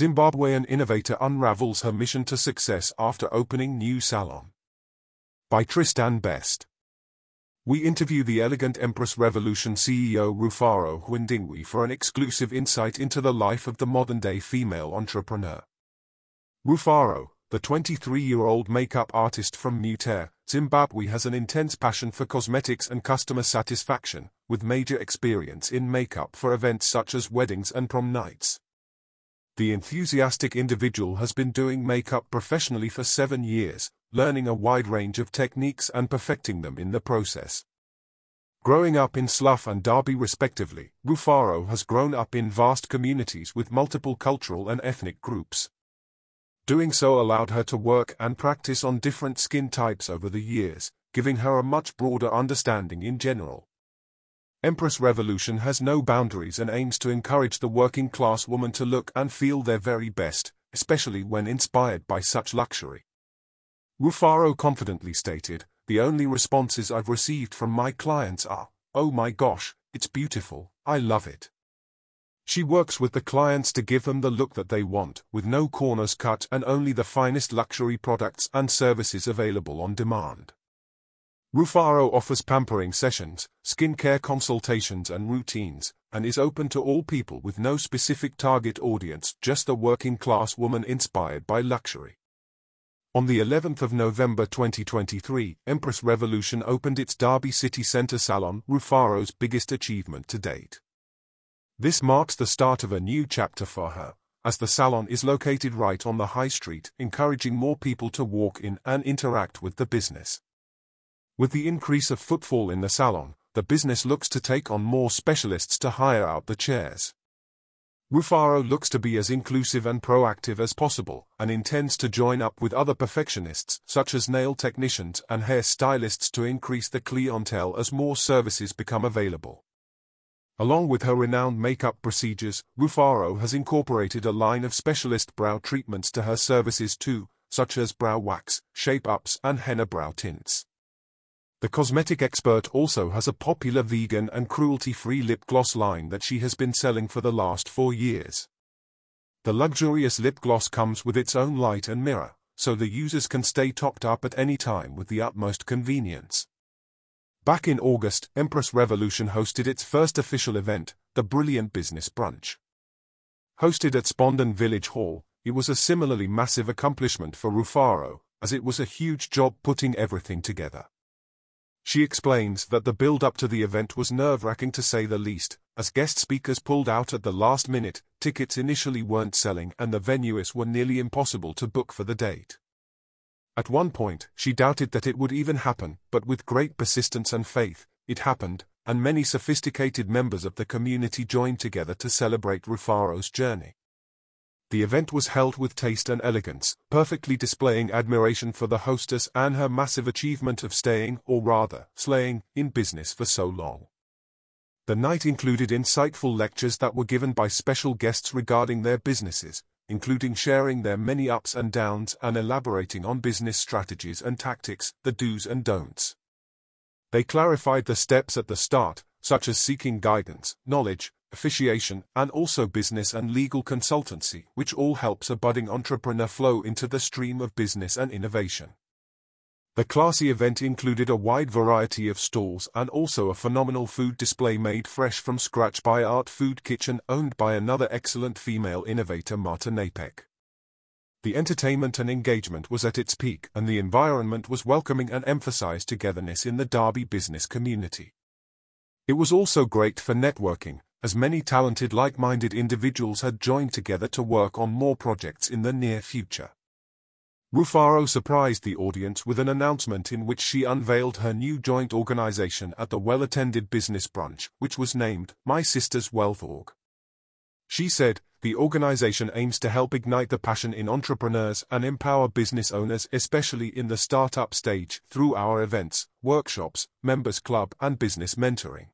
Zimbabwean innovator unravels her mission to success after opening new salon. By Tristan Best. We interview the elegant Empress Revolution CEO Rufaro Hwindingwi for an exclusive insight into the life of the modern-day female entrepreneur. Rufaro, the 23-year-old makeup artist from Mutare, Zimbabwe has an intense passion for cosmetics and customer satisfaction, with major experience in makeup for events such as weddings and prom nights. The enthusiastic individual has been doing makeup professionally for seven years, learning a wide range of techniques and perfecting them in the process. Growing up in Slough and Derby respectively, Rufaro has grown up in vast communities with multiple cultural and ethnic groups. Doing so allowed her to work and practice on different skin types over the years, giving her a much broader understanding in general. Empress Revolution has no boundaries and aims to encourage the working class woman to look and feel their very best, especially when inspired by such luxury. Rufaro confidently stated, the only responses I've received from my clients are, oh my gosh, it's beautiful, I love it. She works with the clients to give them the look that they want, with no corners cut and only the finest luxury products and services available on demand. Rufaro offers pampering sessions, skincare consultations and routines, and is open to all people with no specific target audience, just a working class woman inspired by luxury. On the 11th of November 2023, Empress Revolution opened its Derby City Centre salon, Rufaro's biggest achievement to date. This marks the start of a new chapter for her, as the salon is located right on the high street, encouraging more people to walk in and interact with the business. With the increase of footfall in the salon, the business looks to take on more specialists to hire out the chairs. Rufaro looks to be as inclusive and proactive as possible, and intends to join up with other perfectionists, such as nail technicians and hair stylists to increase the clientele as more services become available. Along with her renowned makeup procedures, Rufaro has incorporated a line of specialist brow treatments to her services too, such as brow wax, shape-ups and henna brow tints. The cosmetic expert also has a popular vegan and cruelty-free lip gloss line that she has been selling for the last four years. The luxurious lip gloss comes with its own light and mirror, so the users can stay topped up at any time with the utmost convenience. Back in August, Empress Revolution hosted its first official event, the Brilliant Business Brunch. Hosted at Spondon Village Hall, it was a similarly massive accomplishment for Rufaro, as it was a huge job putting everything together. She explains that the build-up to the event was nerve-wracking to say the least, as guest speakers pulled out at the last minute, tickets initially weren't selling and the venues were nearly impossible to book for the date. At one point, she doubted that it would even happen, but with great persistence and faith, it happened, and many sophisticated members of the community joined together to celebrate Rufaro's journey. The event was held with taste and elegance, perfectly displaying admiration for the hostess and her massive achievement of staying, or rather, slaying, in business for so long. The night included insightful lectures that were given by special guests regarding their businesses, including sharing their many ups and downs and elaborating on business strategies and tactics, the do's and don'ts. They clarified the steps at the start, such as seeking guidance, knowledge, officiation, and also business and legal consultancy, which all helps a budding entrepreneur flow into the stream of business and innovation. The classy event included a wide variety of stalls and also a phenomenal food display made fresh from scratch by Art Food Kitchen owned by another excellent female innovator Marta Napek. The entertainment and engagement was at its peak and the environment was welcoming and emphasized togetherness in the Derby business community. It was also great for networking, as many talented like-minded individuals had joined together to work on more projects in the near future. Rufaro surprised the audience with an announcement in which she unveiled her new joint organization at the well-attended business brunch, which was named My Sisters Wealth Org. She said, the organization aims to help ignite the passion in entrepreneurs and empower business owners especially in the startup stage through our events, workshops, members club and business mentoring.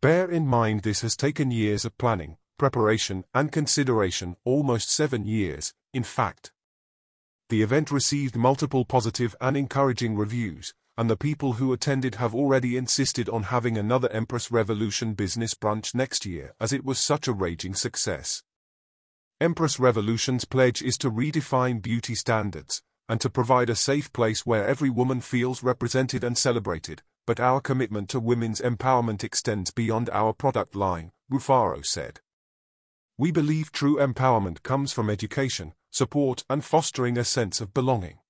Bear in mind this has taken years of planning, preparation, and consideration, almost seven years, in fact. The event received multiple positive and encouraging reviews, and the people who attended have already insisted on having another Empress Revolution business brunch next year as it was such a raging success. Empress Revolution's pledge is to redefine beauty standards and to provide a safe place where every woman feels represented and celebrated, but our commitment to women's empowerment extends beyond our product line, Rufaro said. We believe true empowerment comes from education, support and fostering a sense of belonging.